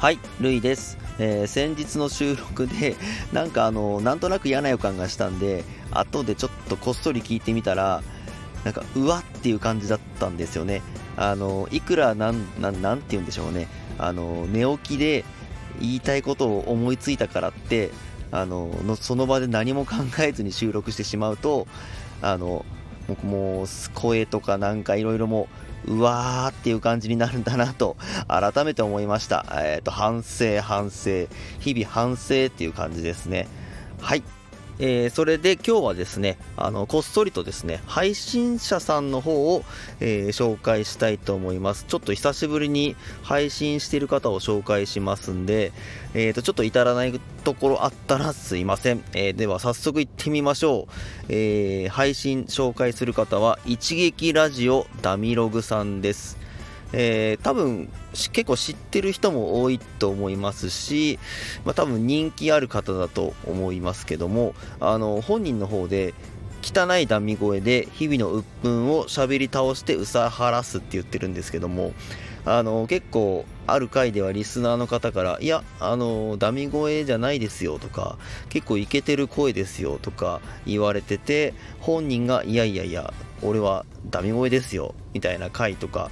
はい、ルイです。えー先日の収録で、なんかあの、なんとなく嫌な予感がしたんで、後でちょっとこっそり聞いてみたら、なんか、うわっていう感じだったんですよね。あの、いくらなん、なん、なんて言うんでしょうね。あの、寝起きで言いたいことを思いついたからって、あの、のその場で何も考えずに収録してしまうと、あの、僕も声とかなんかいろいろもう、うわーっていう感じになるんだなと改めて思いました。えっ、と、反省、反省、日々反省っていう感じですね。はい。えーそれで今日はですね、あの、こっそりとですね、配信者さんの方を、えー紹介したいと思います。ちょっと久しぶりに配信している方を紹介しますんで、えーと、ちょっと至らないところあったらすいません。えーでは早速行ってみましょう。えー配信紹介する方は、一撃ラジオダミログさんです。えー多分結構知ってる人も多いと思いますし、まあ、多分人気ある方だと思いますけどもあの本人の方で汚いダミ声で日々の鬱憤を喋り倒してうさはらすって言ってるんですけどもあの結構ある回ではリスナーの方からいやあのダミ声じゃないですよとか結構イケてる声ですよとか言われてて本人がいやいやいや俺はダミ声ですよみたいな回とか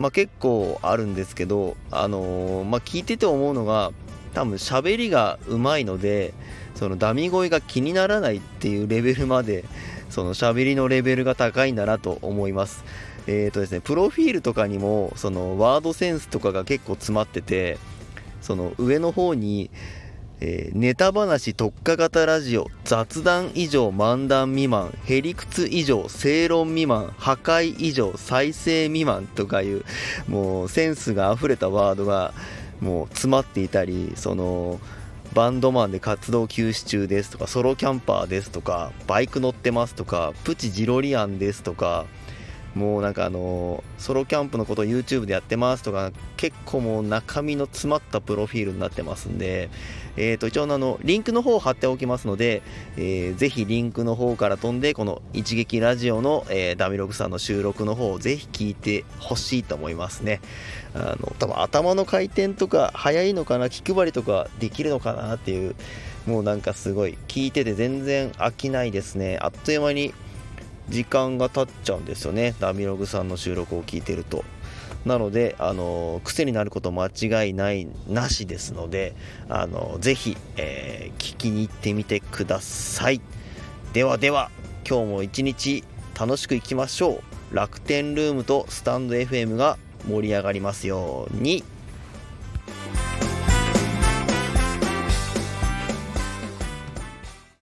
まあ、結構あるんですけど、あのーまあ、聞いてて思うのが多分喋りがうまいのでそのダミ声が気にならないっていうレベルまでその喋りのレベルが高いんだなと思います。えーとですね、プロフィールとかにもそのワードセンスとかが結構詰まっててその上の方にえーネタ話特化型ラジオ雑談以上漫談未満へりくつ以上正論未満破壊以上再生未満とかいうもうセンスが溢れたワードがもう詰まっていたりそのバンドマンで活動休止中ですとかソロキャンパーですとかバイク乗ってますとかプチジロリアンですとかもうなんかあのソロキャンプのことを YouTube でやってますとか結構もう中身の詰まったプロフィールになってますんで、えー、と一応あのリンクの方を貼っておきますので、えーぜひリンクの方から飛んでこの一撃ラジオの、えーダミログさんの収録の方をぜひ聞いてほしいと思いますね。あの多分頭の回転とか早いのかな気配りとかできるのかなっていうもうなんかすごい聞いてて全然飽きないですね。あっという間に時間が経っちゃうんですよね。ダミログさんの収録を聞いてると。なのであの癖になること間違いないなしですのであのぜひ、えー聞きに行ってみてください。ではでは今日も一日楽しくいきましょう。楽天ルームとスタンド FM が盛り上がりますように。